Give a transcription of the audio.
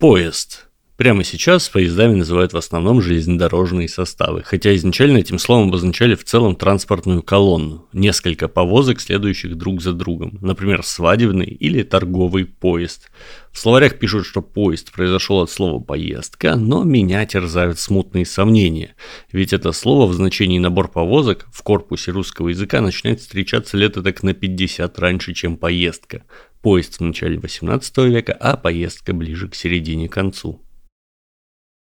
Поезд. Прямо сейчас поездами называют в основном железнодорожные составы, хотя изначально этим словом обозначали в целом транспортную колонну, несколько повозок, следующих друг за другом, например, свадебный или торговый поезд. В словарях пишут, что поезд произошел от слова «поездка», но меня терзают смутные сомнения, ведь это слово в значении набор повозок в корпусе русского языка начинает встречаться лет так на 50 раньше, чем поездка. Поезд в начале 18 века, а поездка ближе к середине концу.